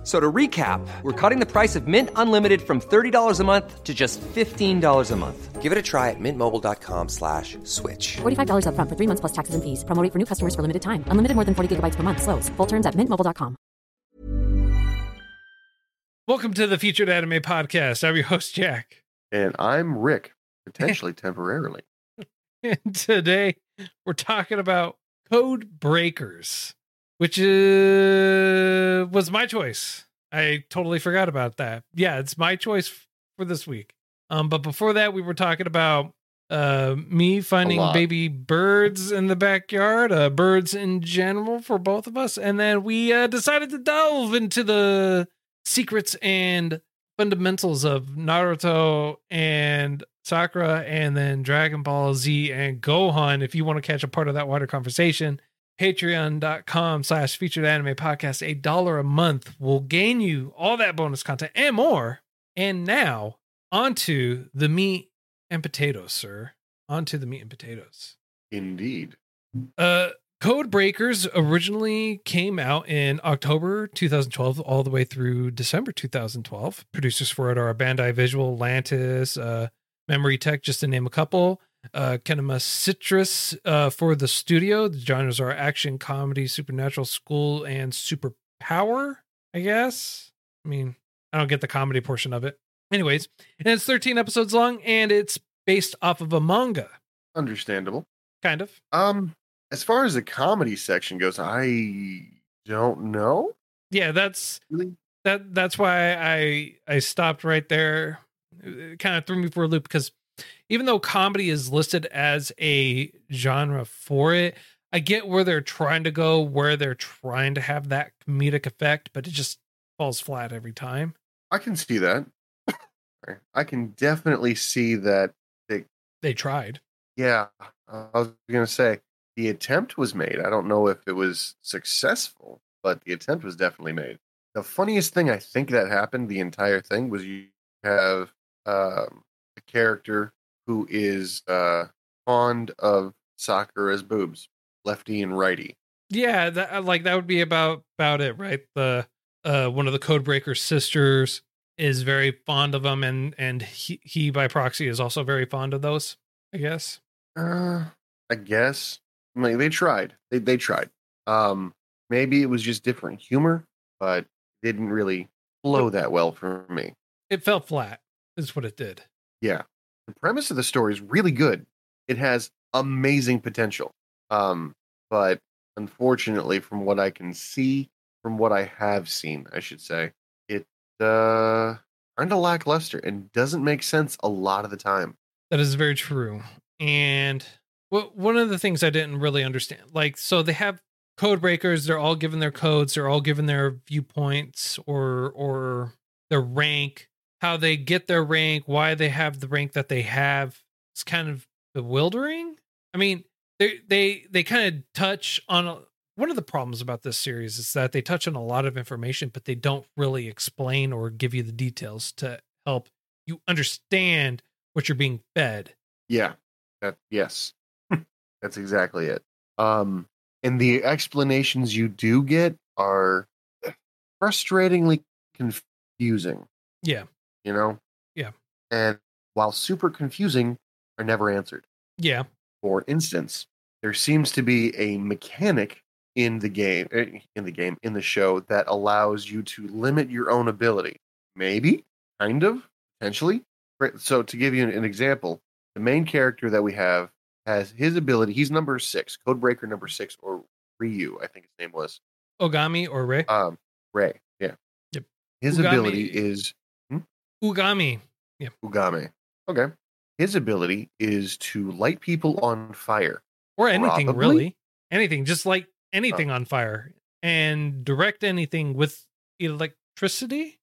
F- So to recap, we're cutting the price of Mint Unlimited from $30 a month to just $15 a month. Give it a try at mintmobile.com slash switch. $45 upfront for three months plus taxes and fees. Promo rate for new customers for limited time. Unlimited more than 40 gigabytes per month. Slows. Full terms at mintmobile.com. Welcome to the Featured Anime Podcast. I'm your host, Jack. And I'm Rick, potentially temporarily. And today we're talking about Code Breakers, which uh, was my choice. I totally forgot about that. Yeah, it's my choice for this week. Um, but before that, we were talking about uh, me finding baby birds in the backyard, uh, birds in general for both of us. And then we uh, decided to delve into the secrets and fundamentals of Naruto and Sakura and then Dragon Ball Z and Gohan. If you want to catch a part of that wider conversation, patreon.com slash featured anime podcast, a dollar a month will gain you all that bonus content and more. And now onto the meat and potatoes, sir. Onto the meat and potatoes. Indeed. Uh, Code Breakers originally came out in October 2012, all the way through December 2012. Producers for it are Bandai Visual, Lantis, uh, Memory Tech, just to name a couple. Uh, Kinema Citrus uh, for the studio. The genres are action, comedy, supernatural, school, and superpower. I guess. I mean, I don't get the comedy portion of it. Anyways, and it's 13 episodes long, and it's based off of a manga, Understandable. kind of. Um, as far as the comedy section goes, I don't know. Yeah, that's Really? that that's why I I stopped right there. It kind of threw me for a loop because even though comedy is listed as a genre for it, I get where they're trying to go, where they're trying to have that comedic effect, but it just falls flat every time. I can see that. I can definitely see that. They they tried. Yeah, I was going to say the attempt was made. I don't know if it was successful, but the attempt was definitely made. The funniest thing I think that happened the entire thing was you have um, character who is uh, fond of Sakura's boobs, lefty and righty. Yeah, that uh, like that would be about about it, right? The uh one of the Codebreaker sisters is very fond of them and and he, he by proxy is also very fond of those, I guess. Uh, I guess. I mean, they tried. They they tried. Um, maybe it was just different humor, but didn't really flow that well for me. It fell flat, is what it did. Yeah, the premise of the story is really good. It has amazing potential. Um, but unfortunately, from what I can see, from what I have seen, I should say, it uh kind of lackluster and doesn't make sense a lot of the time. That is very true. And one of the things I didn't really understand, like, so they have code breakers. They're all given their codes. They're all given their viewpoints or or their rank. How they get their rank, why they have the rank that they have. It's kind of bewildering. I mean, they they they kind of touch on a, one of the problems about this series is that they touch on a lot of information, but they don't really explain or give you the details to help you understand what you're being fed. Yeah. That yes. That's exactly it. Um and the explanations you do get are frustratingly confusing, Yeah. You know? Yeah. And while super confusing, are never answered. Yeah. For instance, there seems to be a mechanic in the game eh, in the game in the show that allows you to limit your own ability. Maybe, kind of, potentially. Right, So to give you an, an example, the main character that we have has his ability. He's number six, Codebreaker number six, or Ryu, I think his name was. Ogami or Ray? Um, Ray. Yeah. Yep. His Ugami. ability is Ugami. Ugame. Okay. His ability is to light people on fire. Or anything Probably. really. Anything. Just like anything on fire. And direct anything with electricity.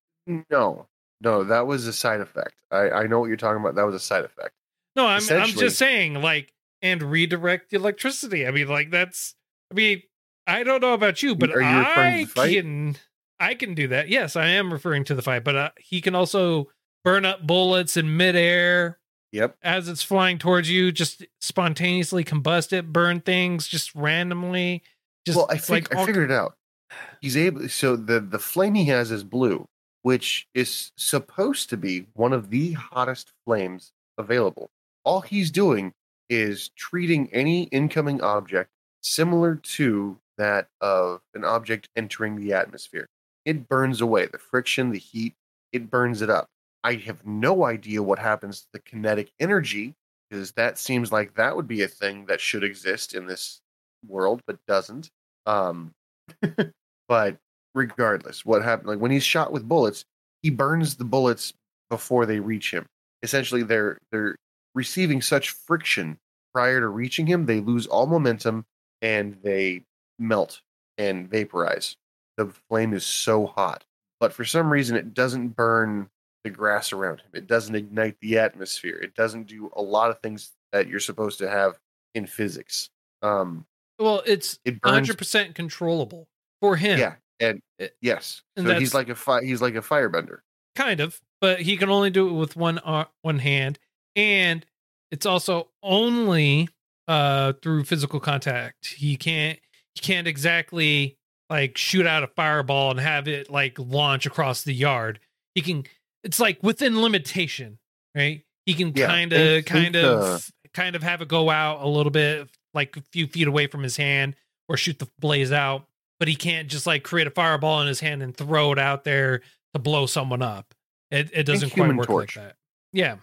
No, no, that was a side effect. I, I know what you're talking about. That was a side effect. No, I'm I'm just saying, like, and redirect electricity. I mean, like that's I mean, I don't know about you, but Are you I can I can do that. Yes, I am referring to the fight, but uh, he can also burn up bullets in midair Yep. as it's flying towards you. Just spontaneously combust it, burn things just randomly. Just well, I, fig- I all- figured it out. He's able. So the the flame he has is blue, which is supposed to be one of the hottest flames available. All he's doing is treating any incoming object similar to that of an object entering the atmosphere. It burns away the friction, the heat. It burns it up. I have no idea what happens to the kinetic energy because that seems like that would be a thing that should exist in this world, but doesn't. Um, but regardless, what happened? Like when he's shot with bullets, he burns the bullets before they reach him. Essentially, they're they're receiving such friction prior to reaching him, they lose all momentum and they melt and vaporize. The flame is so hot, but for some reason, it doesn't burn the grass around him. It doesn't ignite the atmosphere. It doesn't do a lot of things that you're supposed to have in physics. Um, Well, it's it burns 100% controllable for him. Yeah, and It- yes, and so he's like a fi- he's like a firebender. kind of but he can only do it with one ar- one hand and it's also only uh through physical contact he can't he can't exactly like shoot out a fireball and have it like launch across the yard he can it's like within limitation right he can Yeah, kind of kind uh, of kind of have it go out a little bit like a few feet away from his hand or shoot the blaze out but he can't just like create a fireball in his hand and throw it out there to blow someone up. It it doesn't quite work Torch. like that. Yeah,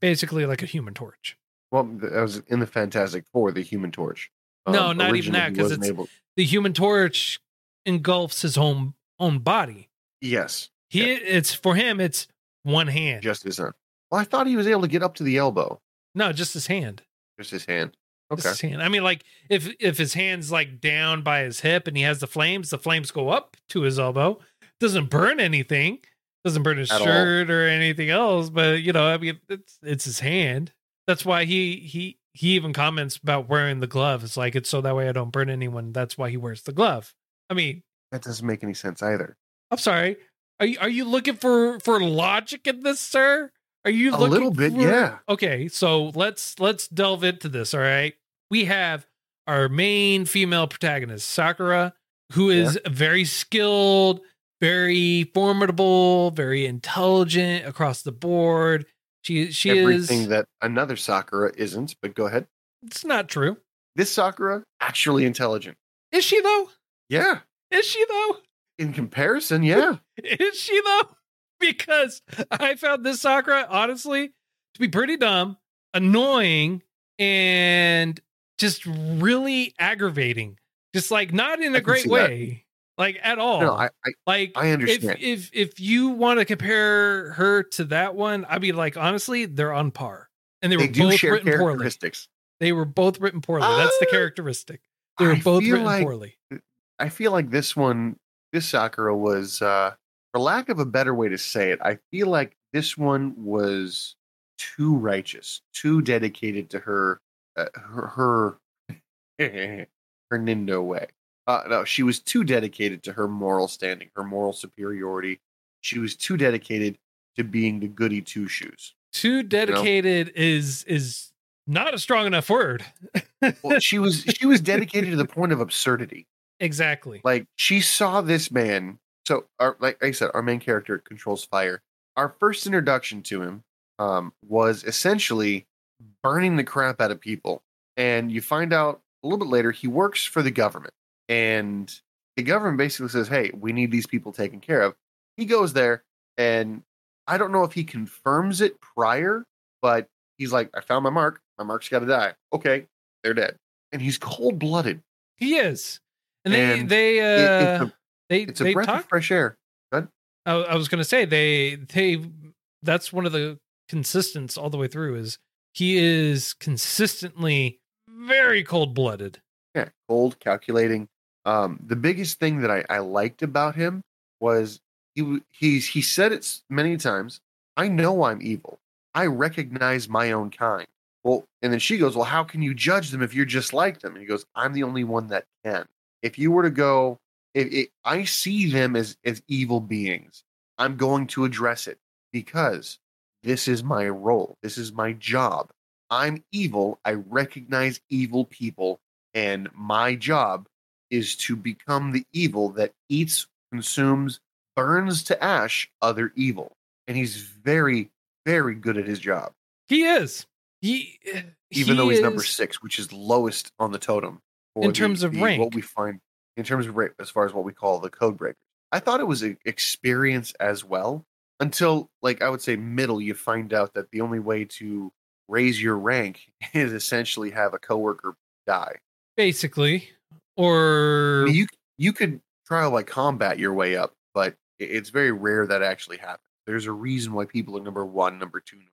basically like a human torch. Well, that was in the Fantastic Four, the Human Torch. No, not even that, because it's- able- The human torch engulfs his own own body. yes, He it's for him. It's one hand. just his hand. Well, I thought he was able to get up to the elbow, no, just his hand. just his hand. Just Okay, his hand. I mean, like if if his hand's like down by his hip and he has the flames, the flames go up to his elbow. Doesn't burn anything. Doesn't burn his At all. shirt or anything else. But you know, I mean, it's it's his hand. That's why he he he even comments about wearing the glove. It's like it's so that way I don't burn anyone. That's why he wears the glove. I mean, that doesn't make any sense either. I'm sorry. Are you are you looking for for logic in this, sir? Are you A little bit, for- yeah. Okay, so let's let's delve into this. All right, we have our main female protagonist, Sakura, who is very skilled, very formidable, very intelligent across the board. She she Everything is. that another Sakura isn't. But go ahead. it's not true. This Sakura actually intelligent. Is she though? Yeah, Is she though? in comparison, yeah. Is she though? Because I found this Sakura honestly to be pretty dumb, annoying, and just really aggravating. Just like not in a great that. way, like at all. no, I, I like I understand. If if if you want to compare her to that one, I'd be like, honestly, they're on par, and they were they do both written poorly. They were both written poorly. That's the Ah! characteristic. They were I both written like- poorly. I feel like this one, this Sakura was, uh, for lack of a better way to say it, I feel like this one was too righteous, too dedicated to her, uh, her, her, her Nindo way. Uh, no, she was too dedicated to her moral standing, her moral superiority. She was too dedicated to being the goody two shoes. Too dedicated is is not a strong enough word. Well, she was she was dedicated to the point of absurdity. Exactly. like she saw this man so our like i said our main character controls fire. Our first introduction to him um was essentially burning the crap out of people. And you find out a little bit later he works for the government. And the government basically says hey we need these people taken care of. He goes there and i don't know if he confirms it prior but he's like i found my mark. My mark's got to die. Okay they're dead. And he's cold-blooded. He is. And they And they It- uh it's a they it's a they breath talk of fresh air. I, I was gonna say they they that's one of the consistents all the way through is he is consistently very cold blooded. Yeah, cold, calculating. Um, the biggest thing that I, I liked about him was he he's he said it many times. I know I'm evil. I recognize my own kind. Well, and then she goes, "Well, how can you judge them if you're just like them?" And he goes, "I'm the only one that can." If you were to go, if, I see them as as evil beings, I'm going to address it because this is my role. This is my job. I'm evil. I recognize evil people, and my job is to become the evil that eats, consumes, burns to ash other evil. And he's very, very good at his job, He is. He eh, even he though he's number six, which is lowest on the totem. In the- terms of the- rank. what we find in terms of rank, as far as what we call the code breakers. I thought it was an experience as well until, like, I would say middle. You find out that the only way to raise your rank is essentially have a coworker die. basically, I or mean, you you could trial by combat your way up, but it's very rare that actually happens. There's a reason why people are number one, number two, number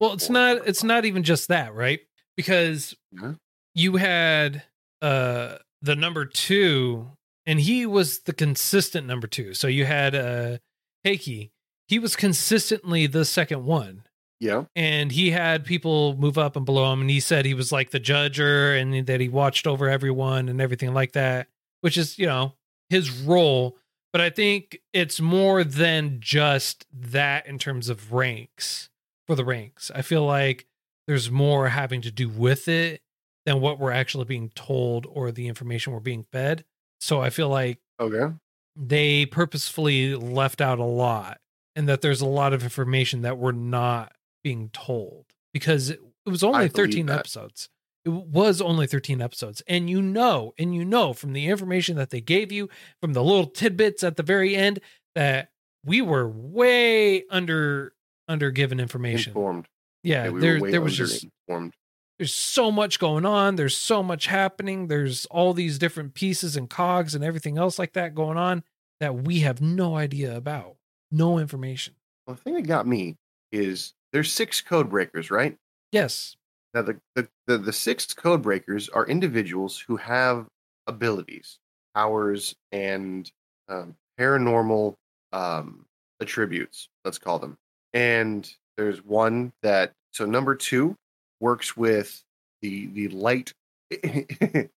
well, it's or not. It's five. not even just that, right? Because Mhm. you had uh the number two, and he was the consistent number two. So you had uh Heike. He was consistently the second one. yeah. and he had people move up and below him and he said he was like the judger and that he watched over everyone and everything like that which is you know his role but i think it's more than just that in terms of ranks for the ranks i feel like there's more having to do with it than what we're actually being told or the information we're being fed so i feel like Okay. they purposefully left out a lot and that there's a lot of information that we're not being told because it, was only I 13 that. episodes it was only 13 episodes and you know and you know from the information that they gave you from the little tidbits at the very end that we were way under under given information Informed. yeah, we were there there was just underinformed. There's so much going on. There's so much happening. There's all these different pieces and cogs and everything else like that going on that we have no idea about. No information. Well, the thing that got me is there's six code breakers, right? Yes. Now the the, the, the six code breakers are individuals who have abilities, powers, and um, paranormal um, attributes. Let's call them. And there's one that so number two works with the the light. it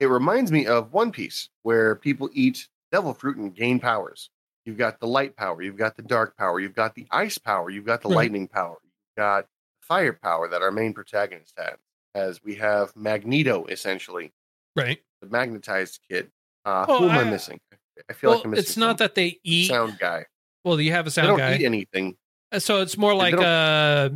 reminds me of One Piece, where people eat devil fruit and gain powers. You've got the light power, you've got the dark power, you've got the ice power, you've got the Right. lightning power, you've got fire power that our main protagonist has. As we have Magneto, essentially, Right. the magnetized kid. Uh, Well, who am I, I- missing? I feel Well, like I'm missing it's not that they eat. sound guy. Well, you have a sound guy. They don't guy. eat anything. Uh, so it's more like uh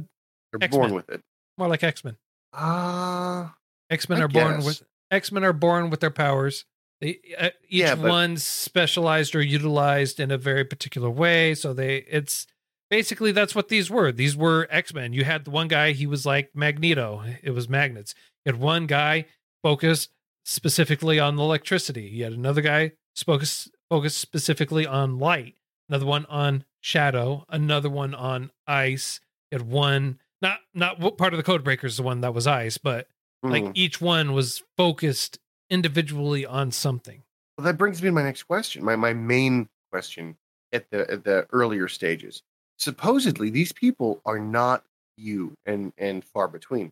They're X-Men. born with it. More like X-Men. Ah, X-Men I are born guess. with X-Men are born with their powers. They uh, each Yeah, but- one's specialized or utilized in a very particular way. So they it's basically that's what these were. These were X-Men. You had the one guy, he was like Magneto. It was magnets. You had one guy focused specifically on electricity. You had another guy focused focused specifically on light. Another one on shadow. Another one on ice. You had one not not what part of the code breakers is the one that was ice, but like hmm. each one was focused individually on something. Well, that brings me to my next question. My my main question at the at the earlier stages. Supposedly, these people are not you and and far between.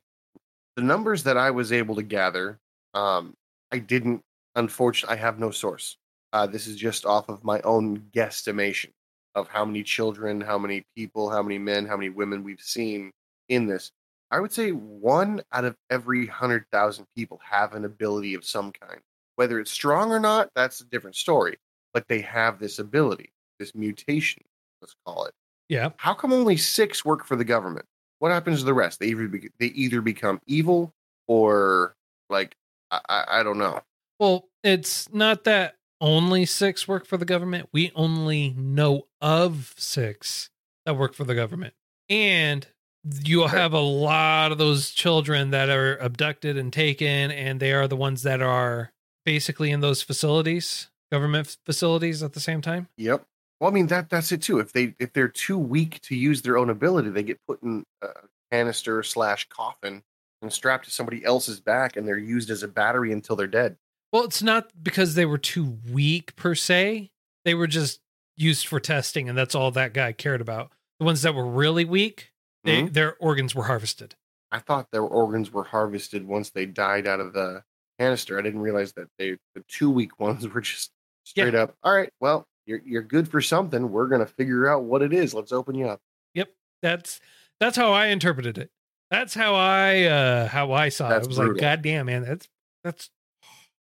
The numbers that I was able to gather, um, I didn't. Unfortunately, I have no source. Uh, this is just off of my own guesstimation of how many children, how many people, how many men, how many women we've seen in this. I would say one out of every hundred thousand people have an ability of some kind. Whether it's strong or not, that's a different story. But they have this ability, this mutation, let's call it. Yeah. How come only six work for the government? What happens to the rest? They either be, they either become evil or like I, I, I don't know. Well, it's not that only six work for the government. We only know of six that work for the government. And you'll have a lot of those children that are abducted and taken, and they are the ones that are basically in those facilities, government facilities at the same time. Yep. Well, I mean that that's it too. If they if they're too weak to use their own ability, they get put in a canister slash coffin and strapped to somebody else's back, and they're used as a battery until they're dead. Well, it's not because they were too weak per se. They were just used for testing, and that's all that guy cared about. The ones that were really weak, they, Mhm. their organs were harvested. I thought their organs were harvested once they died out of the canister. I didn't realize that they the two week ones were just straight up. All right, well, you're you're good for something. We're gonna figure out what it is. Let's open you up. Yep. That's that's how I interpreted it. That's how I uh how I saw it. I was like. God damn, man, that's that's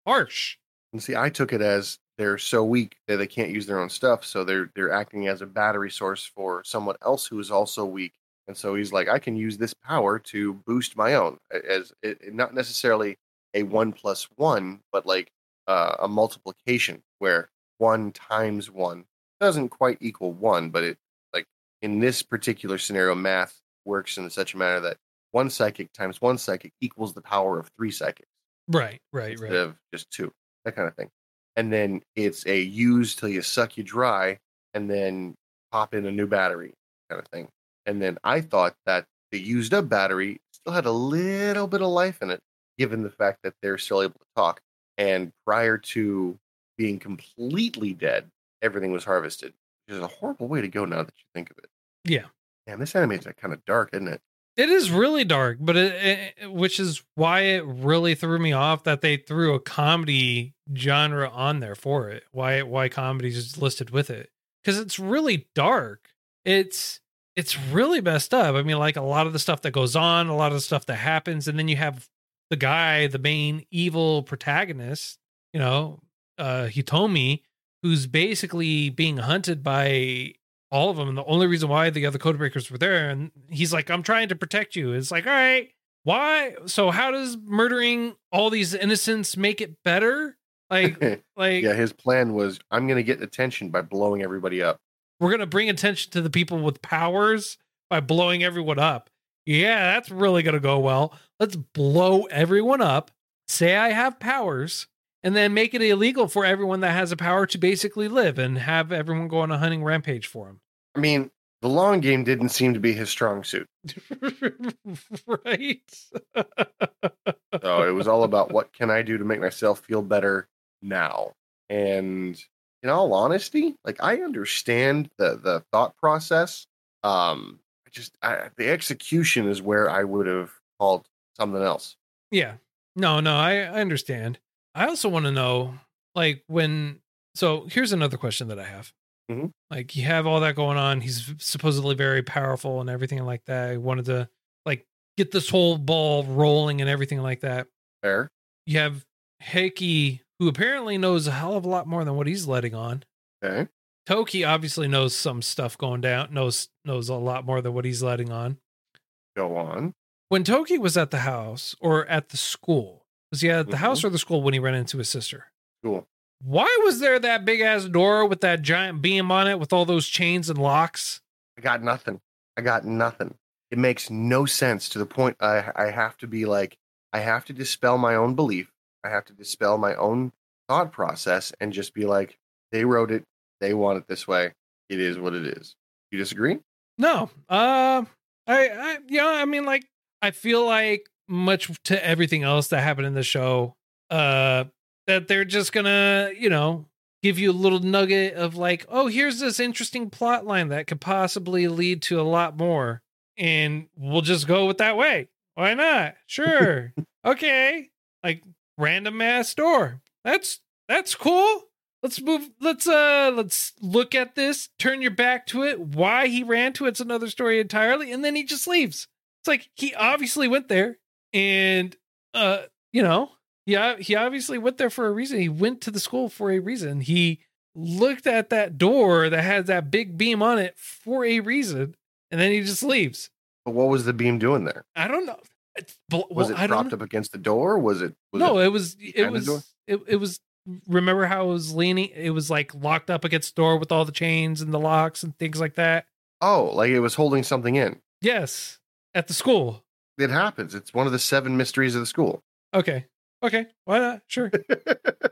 harsh. And see, I took it as they're so weak that they can't use their own stuff, so they're they're acting as a battery source for someone else who is also weak. And so he's like, I can use this power to boost my own, as it, not necessarily a one plus one, but like uh, a multiplication where one times one doesn't quite equal one, but it like in this particular scenario, math works in such a manner that one psychic times one psychic equals the power of three psychics Right, right, instead right. of just two, that kind of thing. And then it's a use till you suck you dry, and then pop in a new battery kind of thing. And then I thought that the used up battery still had a little bit of life in it, given the fact that they're still able to talk. And prior to being completely dead, everything was harvested, which is a horrible way to go now that you think of it. Yeah. Damn, this animation's kind of dark, isn't it? It is really dark, but it, it which is why it really threw me off that they threw a comedy genre on there for it. Why why comedy is listed with it? Because it's really dark. It's it's really messed up. I mean, like a lot of the stuff that goes on, a lot of the stuff that happens, and then you have the guy, the main evil protagonist, you know, uh Hitomi, who's basically being hunted by all of them. And the only reason why the other code breakers were there, and he's like, I'm trying to protect you. It's like, all right, why? So how does murdering all these innocents make it better? Like, like yeah, his plan was I'm going to get attention by blowing everybody up. We're gonna bring attention to the people with powers by blowing everyone up. Yeah, that's really gonna go well. Let's blow everyone up, say I have powers, and then make it illegal for everyone that has a power to basically live and have everyone go on a hunting rampage for him. I mean, the long game didn't seem to be his strong suit. right? So it was all about what can I do to make myself feel better now. And in all honesty, like I understand the the thought process. Um, I just I, the execution is where I would have called something else. Yeah. No, no, I, I understand. I also want to know, like, when. So here's another question that I have. Mhm. Like, you have all that going on. He's supposedly very powerful and everything like that. He wanted to, like, get this whole ball rolling and everything like that. Fair. You have Heike, who apparently knows a hell of a lot more than what he's letting on. Okay. Toki obviously knows some stuff going down, knows knows a lot more than what he's letting on. Go on. when Toki was at the house or at the school, was he at the Mhm. house or the school when he ran into his sister? Cool. Why was there that big ass door with that giant beam on it with all those chains and locks? I got nothing. I got nothing. It makes no sense to the point I I have to be like I have to dispel my own belief. I have to dispel my own thought process and just be like they wrote it. They want it this way. It is what it is. You disagree? No. Uh I I yeah, I mean like I feel like much to everything else that happened in the show, uh that they're just gonna, you know, give you a little nugget of like, oh, here's this interesting plot line that could possibly lead to a lot more. And we'll just go with that way. Why not? Sure. okay. Like random ass door. That's that's cool. Let's move let's uh let's look at this, turn your back to it. Why he ran to it's another story entirely, and then he just leaves. It's like he obviously went there and uh you know, yeah, he obviously went there for a reason. He went to the school for a reason. He looked at that door that had that big beam on it for a reason, and then he just leaves. But what was the beam doing there? I don't know. Well, Was it don't propped up against the door? Was it? Was no, it, it was it behind the door? was it, it was remember how it was leaning it was like locked up against the door with all the chains and the locks and things like that. oh, like it was holding something in. Yes. At the school. It happens. It's one of the seven mysteries of the school. Okay. Okay. Why not? Sure.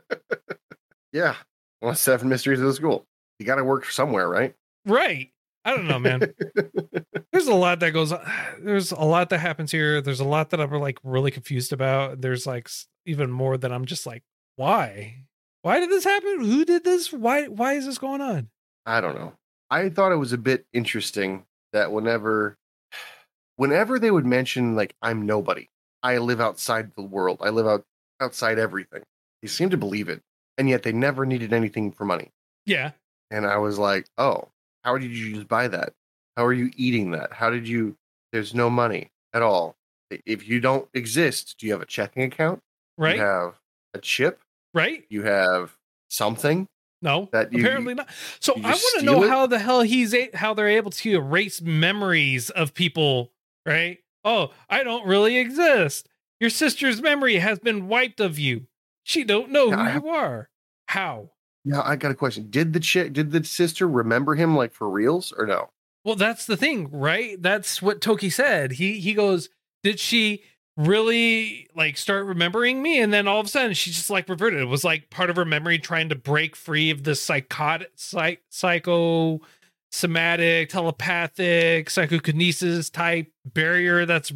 yeah, one of seven mysteries of the school. You got to work somewhere, right? right. I don't know, man. There's a lot that goes on. There's a lot that happens here. There's a lot that I'm like really confused about. There's like even more that I'm just like, why? Why did this happen? Who did this? Why why is this going on? I don't know. I thought it was a bit interesting that whenever whenever they would mention like I'm nobody. I live outside the world. I live out outside everything. They seemed to believe it, and yet they never needed anything for money. Yeah. And I was like, oh, how did you just buy that? How are you eating that? How did you? There's no money at all. If you don't exist, do you have a checking account? Right. You have a chip? Right. You have something? No, That you- apparently not. So I want to know it? how the hell he's a- how they're able to erase memories of people, right? Oh, I don't really exist. Your sister's memory has been wiped of you. She don't know Yeah, who I- you are. How? Yeah, I got a question. Did the chick? Did the sister remember him like for reals or no? Well, that's the thing, right? That's what Toki said. He he goes, "Did she really like start remembering me?" And then all of a sudden, she just like reverted. It was like part of her memory trying to break free of the psychotic, psych, psycho, somatic, telepathic, psychokinesis type barrier that's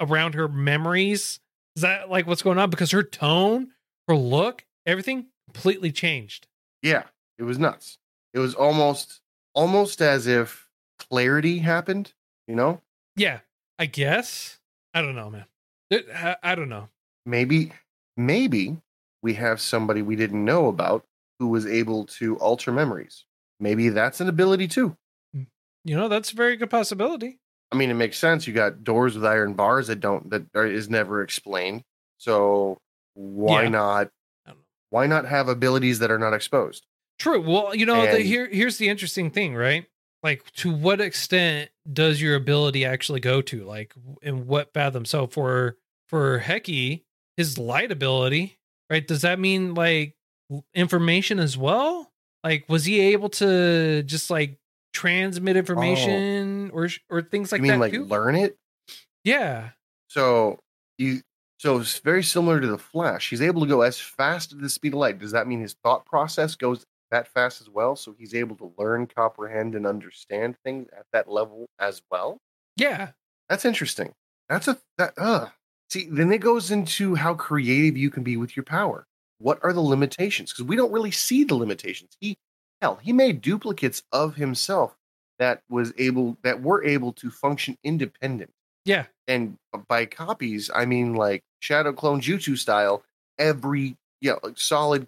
around her memories. Is that like what's going on? Because her tone, her look, everything completely changed. Yeah, it was nuts. It was almost almost as if clarity happened. You know, Yeah, I guess. I don't know, man. It- I, I don't know. maybe maybe we have somebody we didn't know about who was able to alter memories. Maybe that's an ability too. Mm, you know, that's a very good possibility. I mean, it makes sense. You got doors with iron bars that don't that are, is never explained. So why Yeah. not? I don't know. Why not have abilities that are not exposed? True. Well, you know, the, here here's the interesting thing, right? Like, to what extent does your ability actually go to? Like, in what fathom? So for for Hecky, his light ability, right? Does that mean like information as well? Like, was he able to just like transmit oh. information or or things like Oh. you mean that like too? learn it? yeah. So you so it's very similar to the Flash. He's able to go as fast as the speed of light. Does that mean his thought process goes that fast as well? So he's able to learn, comprehend, and understand things at that level as well. Yeah. That's interesting. That's a that uh see then it goes into how creative you can be with your power. What are the limitations? Because we don't really see the limitations. He hell, he made duplicates of himself that was able that were able to function independent Yeah. and by copies, I mean like Shadow Clone Jutsu style. Every yeah, like solid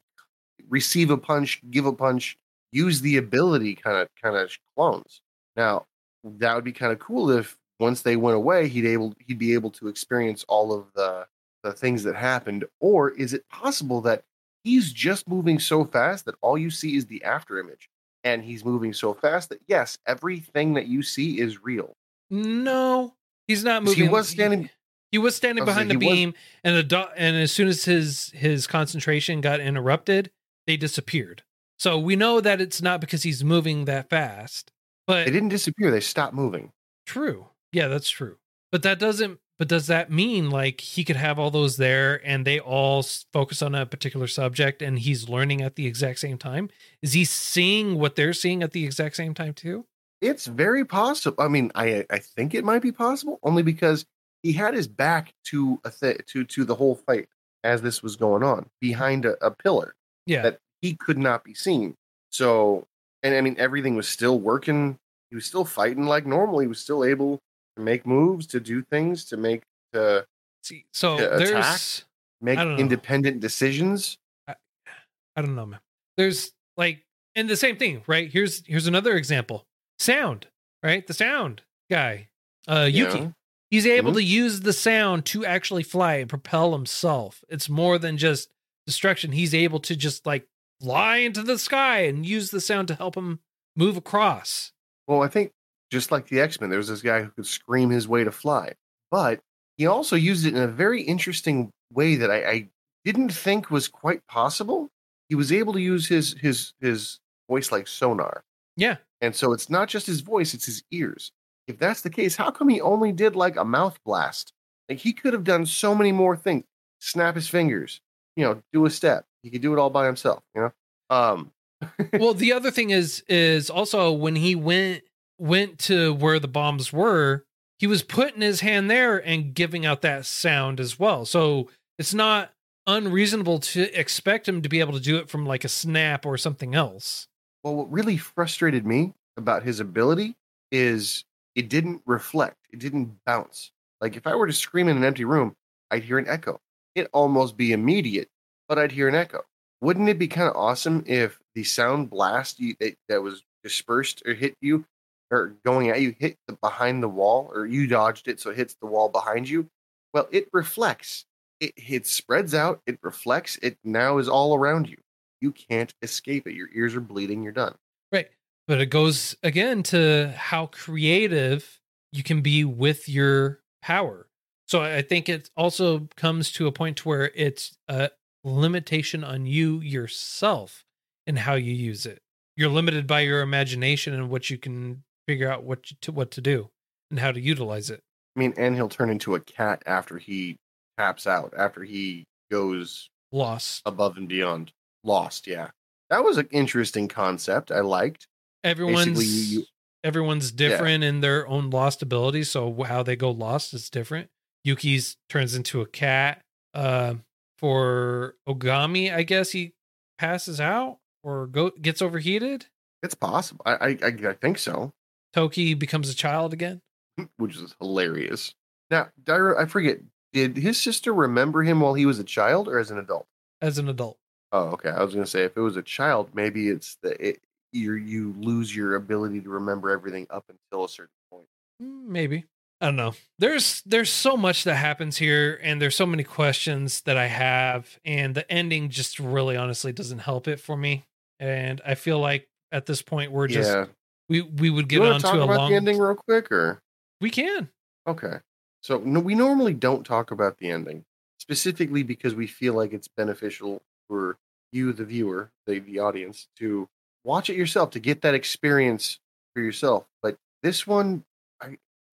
receive a punch, give a punch, use the ability kind of kind of clones. Now that would be kind of cool if once they went away, he'd able he'd be able to experience all of the the things that happened. Or is it possible that he's just moving so fast that all you see is the after image, and he's moving so fast that yes, everything that you see is real. No, he's not 'Cause he moving. was standing- He, was standing behind the he was- beam, and the do- and as soon as his his concentration got interrupted, they disappeared. So we know that it's not because he's moving that fast. But They didn't disappear; they stopped moving. true, yeah, that's true. But that doesn't. But does that mean like he could have all those there, and they all focus on a particular subject, and he's learning at the exact same time? Is he seeing what they're seeing at the exact same time too? It's very possible. I mean, I I think it might be possible only because he had his back to a th- to to the whole fight as this was going on behind a, a pillar Yeah, that he could not be seen. So, and I mean, everything was still working. He was still fighting like normal. He was still able to make moves, to do things, to make to see, so to attack? there's. make I don't know. independent decisions. I don't know, man. There's like, and the same thing, right? Here's here's another example. Sound, right? The sound guy, uh, Yuki. Yeah. He's able Mhm. to use the sound to actually fly and propel himself. It's more than just destruction. He's able to just like fly into the sky and use the sound to help him move across. Well, I think just like the X Men, there was this guy who could scream his way to fly, but he also used it in a very interesting way that I, I didn't think was quite possible. He was able to use his his his voice like sonar, Yeah. and so it's not just his voice; it's his ears. If that's the case, how come he only did like a mouth blast? Like he could have done so many more things. Snap his fingers, you know, do a step. He could do it all by himself, you know. Um, well, the other thing is is also when he went went to where the bombs were, he was putting his hand there and giving out that sound as well. So it's not unreasonable to expect him to be able to do it from like a snap or something else. Well, what really frustrated me about his ability is it didn't reflect, it didn't bounce. Like if I were to scream in an empty room, I'd hear an echo. It almost be immediate, but I'd hear an echo. Wouldn't it be kind of awesome if the sound blast you, that, that was dispersed or hit you or going at you hit the behind the wall or you dodged it so it hits the wall behind you? Well, it reflects. It, it spreads out, it reflects, it now is all around you. You can't escape it. Your ears are bleeding, you're done. Right. But it goes again to how creative you can be with your power. So I think it also comes to a point to where it's a limitation on you yourself and how you use it. You're limited by your imagination and what you can figure out what to what to do and how to utilize it. I mean, and he'll turn into a cat after he taps out, after he goes Lost. above and beyond. Lost, yeah. That was an interesting concept. I liked. Everyone's you- you- everyone's different in their own lost abilities, so how they go lost is different. Yuki's turns into a cat. Uh, for Ogami, I guess he passes out or go gets overheated. It's possible. I, I, I think so, Toki becomes a child again. which is hilarious. Now, Daira, I forget. Did his sister remember him while he was a child or as an adult? as an adult. Oh, okay. I was going to say if it was a child, maybe it's the it, you you lose your ability to remember everything up until a certain point. Mm, Maybe. I don't know. There's there's so much that happens here and there's so many questions that I have and the ending just really honestly doesn't help it for me. And I feel like at this point we're just yeah. we we would get on to talk a about long the ending real quick, or We can. okay? So no, we normally don't talk about the ending specifically because we feel like it's beneficial for you, the viewer, the the audience, to watch it yourself to get that experience for yourself. But this one,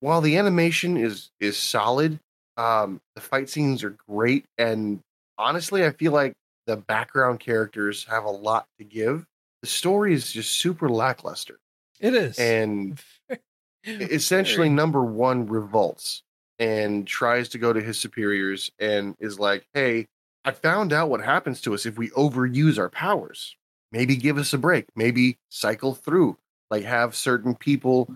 while the animation is is solid, um, the fight scenes are great, and honestly, I feel like the background characters have a lot to give. The story is just super lackluster, It is. and essentially number one revolts and tries to go to his superiors and is like hey i found out what happens to us if we overuse our powers. Maybe give us a break. Maybe cycle through. Like have certain people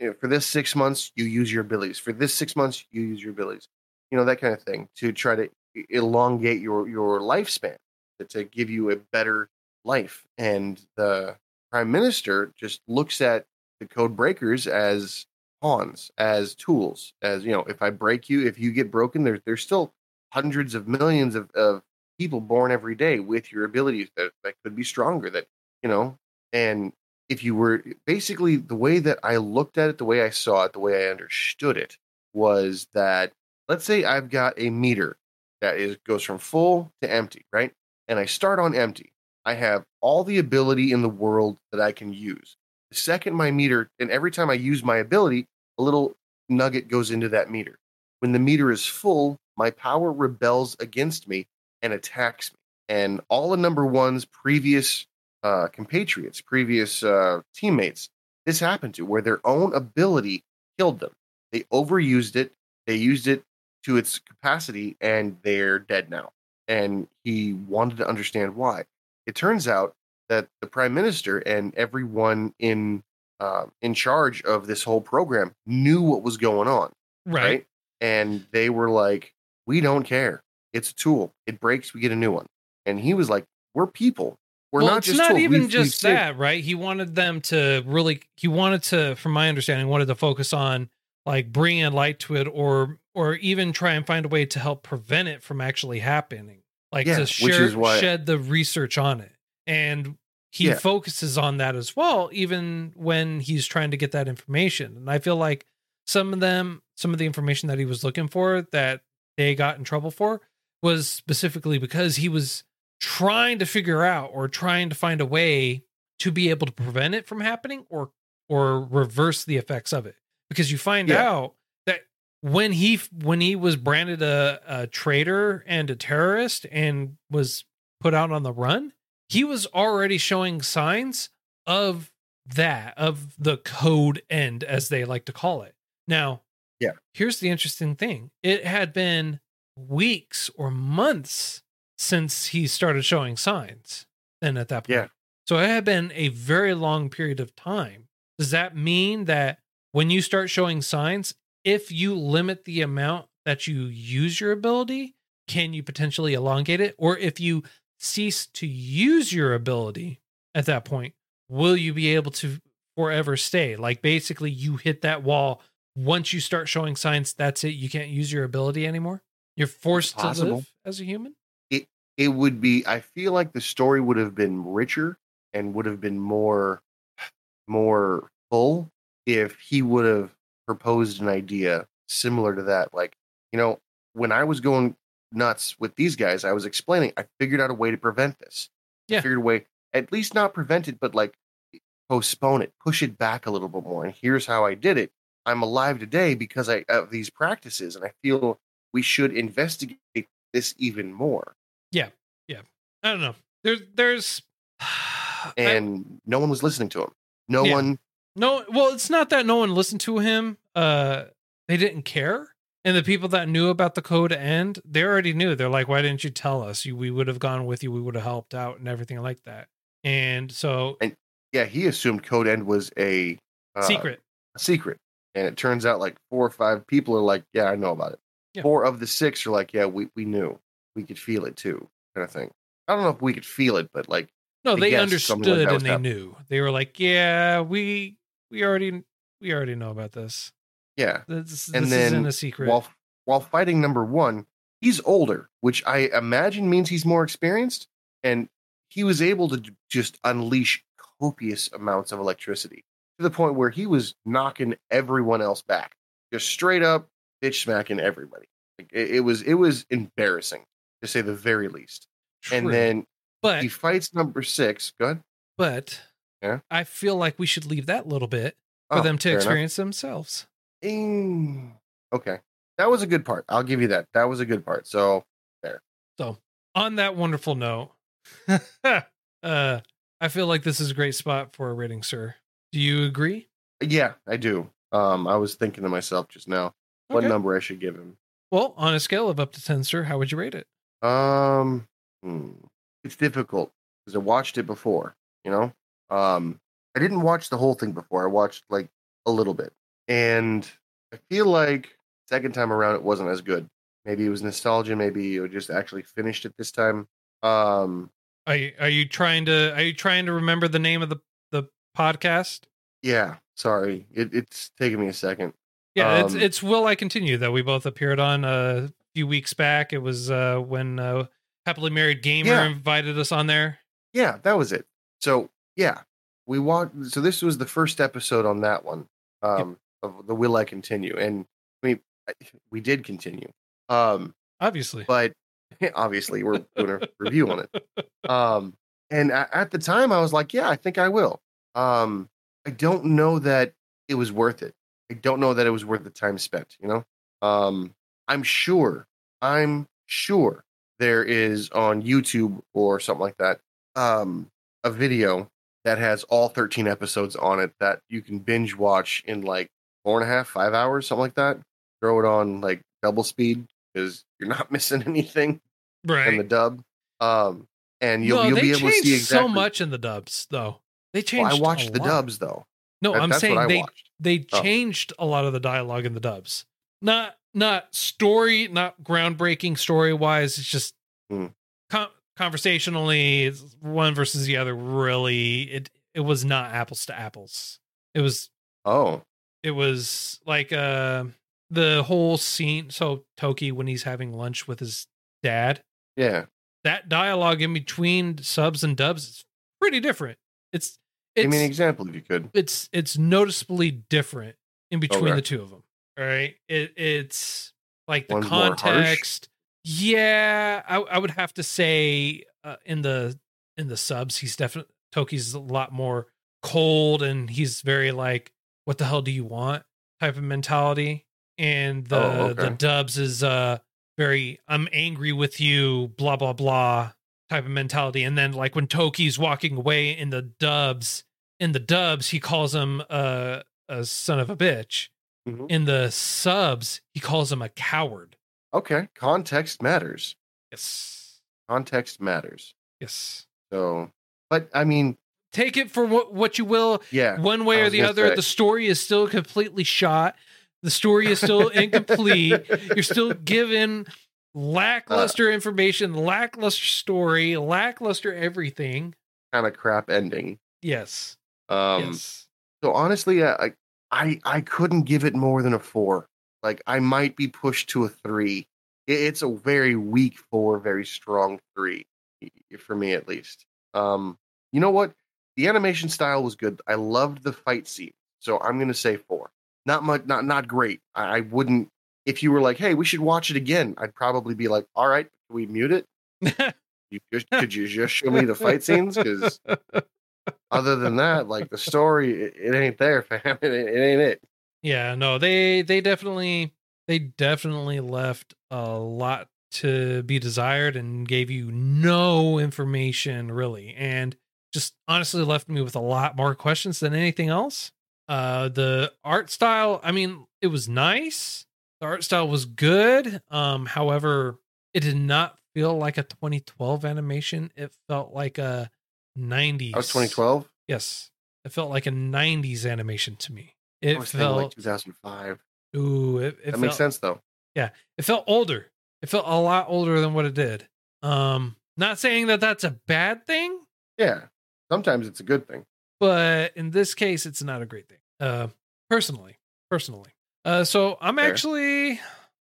you know, for this six months you use your abilities. For this six months you use your abilities. You know that kind of thing to try to elongate your your lifespan to, to give you a better life. And the prime minister just looks at the code breakers as pawns, as tools, as you know, if I break you, if you get broken, there's there's still hundreds of millions of, of people born every day with your abilities that, that could be stronger, that you know, and if you were basically the way that I looked at it, the way I saw it, the way I understood it was that let's say I've got a meter that is goes from full to empty, right? And I start on empty. I have all the ability in the world that I can use. The second my meter, and every time I use my ability, a little nugget goes into that meter. When the meter is full, my power rebels against me and attacks me. And all the number one's previous uh, compatriots, previous uh, teammates, this happened to where their own ability killed them. They overused it, they used it to its capacity, and they're dead now. And he wanted to understand why. It turns out that the prime minister and everyone in uh, in charge of this whole program knew what was going on, right. right? And they were like, "We don't care. It's a tool. It breaks. We get a new one." And he was like, "We're people. We're well, not it's just not even we've just saved- that, right? He wanted them to really. He wanted to, from my understanding, wanted to focus on like bringing a light to it, or or even try and find a way to help prevent it from actually happening, like Yeah, to share, why- shed the research on it. And he Yeah. focuses on that as well, even when he's trying to get that information. And I feel like some of them, some of the information that he was looking for that they got in trouble for was specifically because he was trying to figure out or trying to find a way to be able to prevent it from happening or or reverse the effects of it because you find Yeah. out that when he when he was branded a, a traitor and a terrorist and was put out on the run he was already showing signs of that of the code end as they like to call it now Yeah. here's the interesting thing it had been weeks or months since he started showing signs then at that point Yeah. so it had been a very long period of time does that mean that when you start showing signs if you limit the amount that you use your ability can you potentially elongate it? Or if you cease to use your ability at that point, will you be able to forever stay? Like basically, you hit that wall. Once you start showing signs, that's it. You can't use your ability anymore. You're forced to live as a human. It it would be i feel like the story would have been richer and would have been more more full if he would have proposed an idea similar to that. Like you know when i was going nuts with these guys i was explaining i figured out a way to prevent this. Yeah. I figured a way at least not prevent it but like postpone it push it back a little bit more and here's how i did it. I'm alive today because i of these practices and i feel we should investigate this even more I don't know. There's there's I- and no one was listening to him. No Yeah. one. no well, it's not that no one listened to him. Uh they didn't care. And the people that knew about the code end, they already knew. They're like, why didn't you tell us? You, we would have gone with you. We would have helped out and everything like that. And so, and Yeah, he assumed Code End was a uh, secret. a secret, and it turns out like four or five people are like, "Yeah, I know about it." Yeah. Four of the six are like, "Yeah, we we knew, we could feel it too," kind of thing. I don't know if we could feel it, but like, No, they understood like and they happening. knew. They were like, yeah, we we already we already know about this. yeah. This, And this then isn't a secret. While while fighting number one, he's older, which I imagine means he's more experienced, and he was able to just unleash copious amounts of electricity to the point where he was knocking everyone else back, just straight up bitch smacking everybody. Like, it, it was it was embarrassing to say the very least. And then but he fights number six. Go ahead. but Yeah. I feel like we should leave that little bit for Oh, them to fair enough. experience themselves. Mm, okay, that was a good part. I'll give you that. That was a good part. So there. So, on that wonderful note, uh, I feel like this is a great spot for a rating, sir. Do you agree? yeah, I do. Um, I was thinking to myself just now what number I should give him. Well, on a scale of up to 10, sir, how would you rate it? Um, hmm, it's difficult because I watched it before. You know, um, I didn't watch the whole thing before. I watched like a little bit, and I feel like second time around it wasn't as good. Maybe it was nostalgia. Maybe you just actually finished it this time. Um, Are you, are you trying to are you trying to remember the name of the the podcast? yeah, sorry, it, it's taking me a second. Yeah, it's Um, it's Will I Continue that we both appeared on a few weeks back. It was uh when uh Happily Married Gamer Yeah. invited us on there. Yeah, that was it. So yeah, we watched. So this was the first episode on that one um, of the Will I Continue, and I mean we did continue. Um, Obviously. but obviously we're doing a review on it. Um, and at the time, I was like, yeah, I think I will. Um, I don't know that it was worth it. I don't know that it was worth the time spent. You know, um, I'm sure. I'm sure there is on YouTube or something like that um, a video that has all 13 episodes on it that you can binge watch in like four and a half, five hours, something like that. Throw it on like double speed because you're not missing anything right. in the dub. Um, and you'll no, you'll be able to see exactly. so much in the dubs, though. They Well, changed. I watched the lot. dubs though. No, That- I'm saying they watched. they Oh. changed a lot of the dialogue in the dubs. Not not story, not groundbreaking story wise. It's just Hmm. con- conversationally, one versus the other. Really, it it was not apples to apples. It was Oh, it was like uh the whole scene. So Toki when he's having lunch with his dad, yeah. that dialogue in between subs and dubs is pretty different. It's it's Give me an example if you could. it's it's noticeably different in between Okay. the two of them. Right, it it's like the One's context. Yeah, I, I would have to say uh, in the in the subs, he's definitely Toki's a lot more cold, and he's very like, "What the hell do you want?" type of mentality. And the Oh, okay. the dubs is uh very, "I'm angry with you," blah blah blah type of mentality. And then like when Toki's walking away in the dubs, in the dubs, he calls him a, a son of a bitch. Mhm. In the subs, he calls him a coward. Okay, context matters. Yes. Context matters. Yes. So, but I mean, Take it for what, what you will, yeah. one way or the other. say. The story is still completely shot. The story is still incomplete. You're still given lackluster information, lackluster story, lackluster everything. kind of crap ending. Yes. Um, yes. So honestly, I, I I couldn't give it more than a four. Like I might be pushed to a three. It- It's a very weak four, very strong three for me at least. Um, you know what? The animation style was good. I loved the fight scene, so I'm gonna say four. Not much, not not great. I, I wouldn't. If you were like, "Hey, we should watch it again," I'd probably be like, "All right, can we mute it? You just, could you just show me the fight scenes? Because other than that, like the story, it, it ain't there, fam. It, it ain't it. yeah, no, they they definitely they definitely left a lot to be desired and gave you no information really and just honestly left me with a lot more questions than anything else. Uh the art style, I mean, it was nice. The art style was good. Um however, it did not feel like a 2012 animation. It felt like a 90s. That was 2012. Yes. It felt like a 90s animation to me. It I was thinking like 2005. ooh, it, it That felt, makes sense though. Yeah, it felt older. It felt a lot older than what it did. Um not saying that that's a bad thing, Yeah. Sometimes it's a good thing. but in this case it's not a great thing. Uh personally, personally. Uh so I'm Fair. actually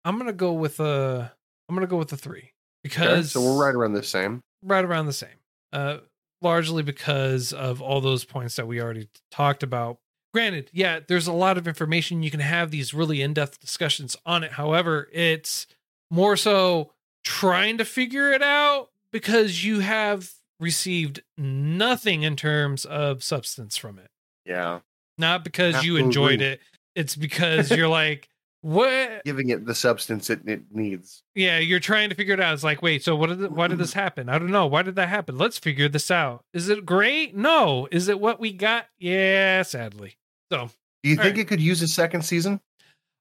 I'm to go with a I'm going to go with a 3 Okay, because so we're right around the same. right around the same. Uh, largely because of all those points that we already talked about. Granted, yeah, there's a lot of information. You can have these really in depth discussions on it. However, it's more so trying to figure it out because you have received nothing in terms of substance from it. Yeah. Not because you enjoyed it, it's because you're like, what? Giving it the substance it, it needs. Yeah, you're trying to figure it out. It's like, wait, so what did why did this happen? I don't know. Why did that happen? Let's figure this out. Is it great? No. Is it what we got? Yeah, sadly. So, Do you think right. it could use a second season?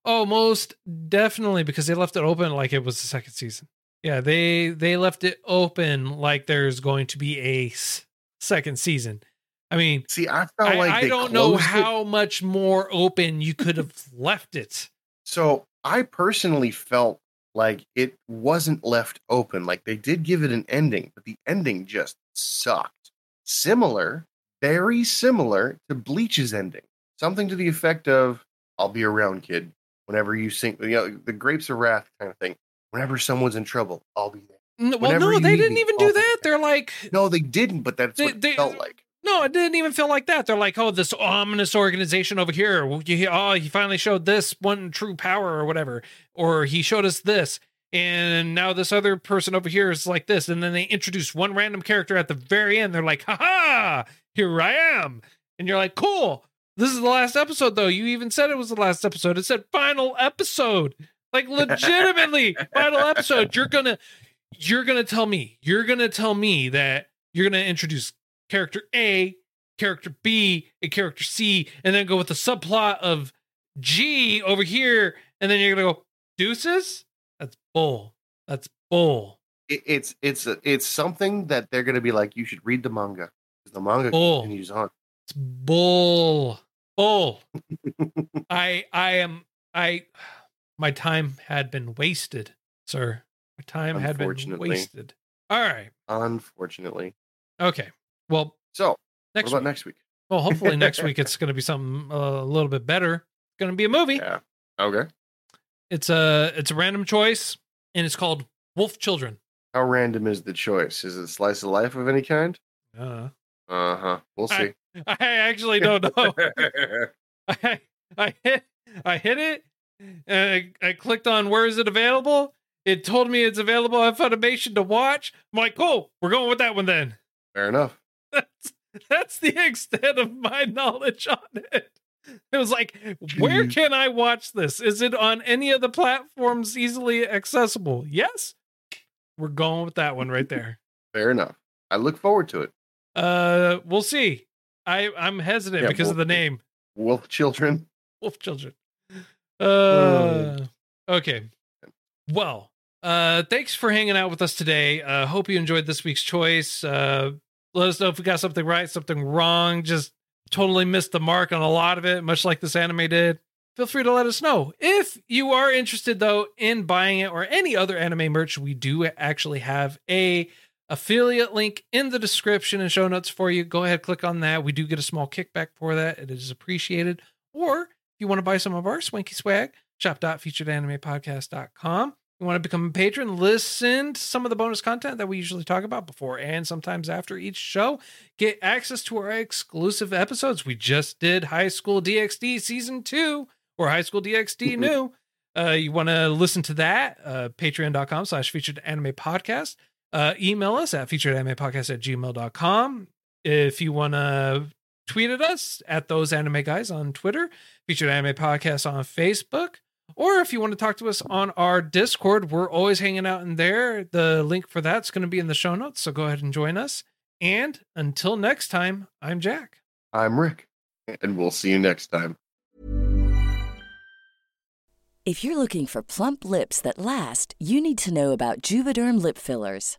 oh, most definitely because they left it open like it was the second season. Yeah, they they left it open like there's going to be a s- second season. I mean, See, I felt I, like I don't know it- how much more open you could have left it. So I personally felt like it wasn't left open. Like they did give it an ending, but the ending just sucked. Similar, very similar to Bleach's ending. Something to the effect of "I'll be around, kid." Whenever you sing, you know, the Grapes of Wrath kind of thing. Whenever someone's in trouble, I'll be there. Well, Whenever no, they didn't me, even do that. They're like, No, they didn't, but that's They- what they- it felt like. No, it didn't even feel like that. They're like, oh, this ominous organization over here. Oh, he finally showed this one true power or whatever, or he showed us this, and now this other person over here is like this, and then they introduce one random character at the very end. They're like, ha ha, here I am, and you're like, cool. This is the last episode, though. You even said it was the last episode. It said final episode, like legitimately final episode. You're gonna, you're gonna tell me, you're gonna tell me that you're gonna introduce character A, character B, and character C, and then go with the subplot of G over here, and then you're gonna go deuces. That's bull. That's bull. It, it's it's it's something that they're going to be like. You should read the manga the manga Oh. continues on. It's bull. Bull. I I am I. My time had been wasted, sir. My time had been wasted. All right. Unfortunately. Okay. Well, So next what about week. next week? Well, hopefully next week it's going to be something a little bit better. It's going to be a movie. Yeah. Okay. It's a it's a random choice, and it's called Wolf Children. How random is the choice? Is it slice of life of any kind? Uh, Uh huh. We'll see. I actually don't know. I, I hit I hit it, and I, I clicked on where is it available. It told me it's available on Funimation to watch. I'm like, cool, we're going with that one then. Fair enough. That's that's the extent of my knowledge on it. It was like, where can I watch this? Is it on any of the platforms easily accessible? Yes. We're going with that one right there. Fair enough. I look forward to it. Uh, we'll see. I I'm hesitant Yeah, because of the name Wolf children. Wolf Children. Uh, okay. Well, uh, thanks for hanging out with us today. Uh, hope you enjoyed this week's choice. Uh, let us know if we got something right, something wrong. Just totally missed the mark on a lot of it, much like this anime did. feel free to let us know. If you are interested though in buying it or any other anime merch, we do actually have a affiliate link in the description and show notes for you. Go ahead, click on that. We do get a small kickback for that. It is appreciated. Or if you want to buy some of our swanky swag, shop.featuredanimepodcast.com. You want to become a patron, listen to some of the bonus content that we usually talk about before and sometimes after each show. Get access to our exclusive episodes. We just did High School DxD Season 2 or High School DxD New. Uh, you want to listen to that, uh, patreon.com slash featured anime podcast. Uh, email us at featuredanimepodcast at gmail.com. If you want to tweet at us at those anime guys on Twitter, featured anime podcast on Facebook. Or if you want to talk to us on our Discord, we're always hanging out in there. The link for that's going to be in the show notes. So go ahead and join us. And until next time, I'm Jack. I'm Rick, and we'll see you next time. If you're looking for plump lips that last, you need to know about Juvederm lip fillers.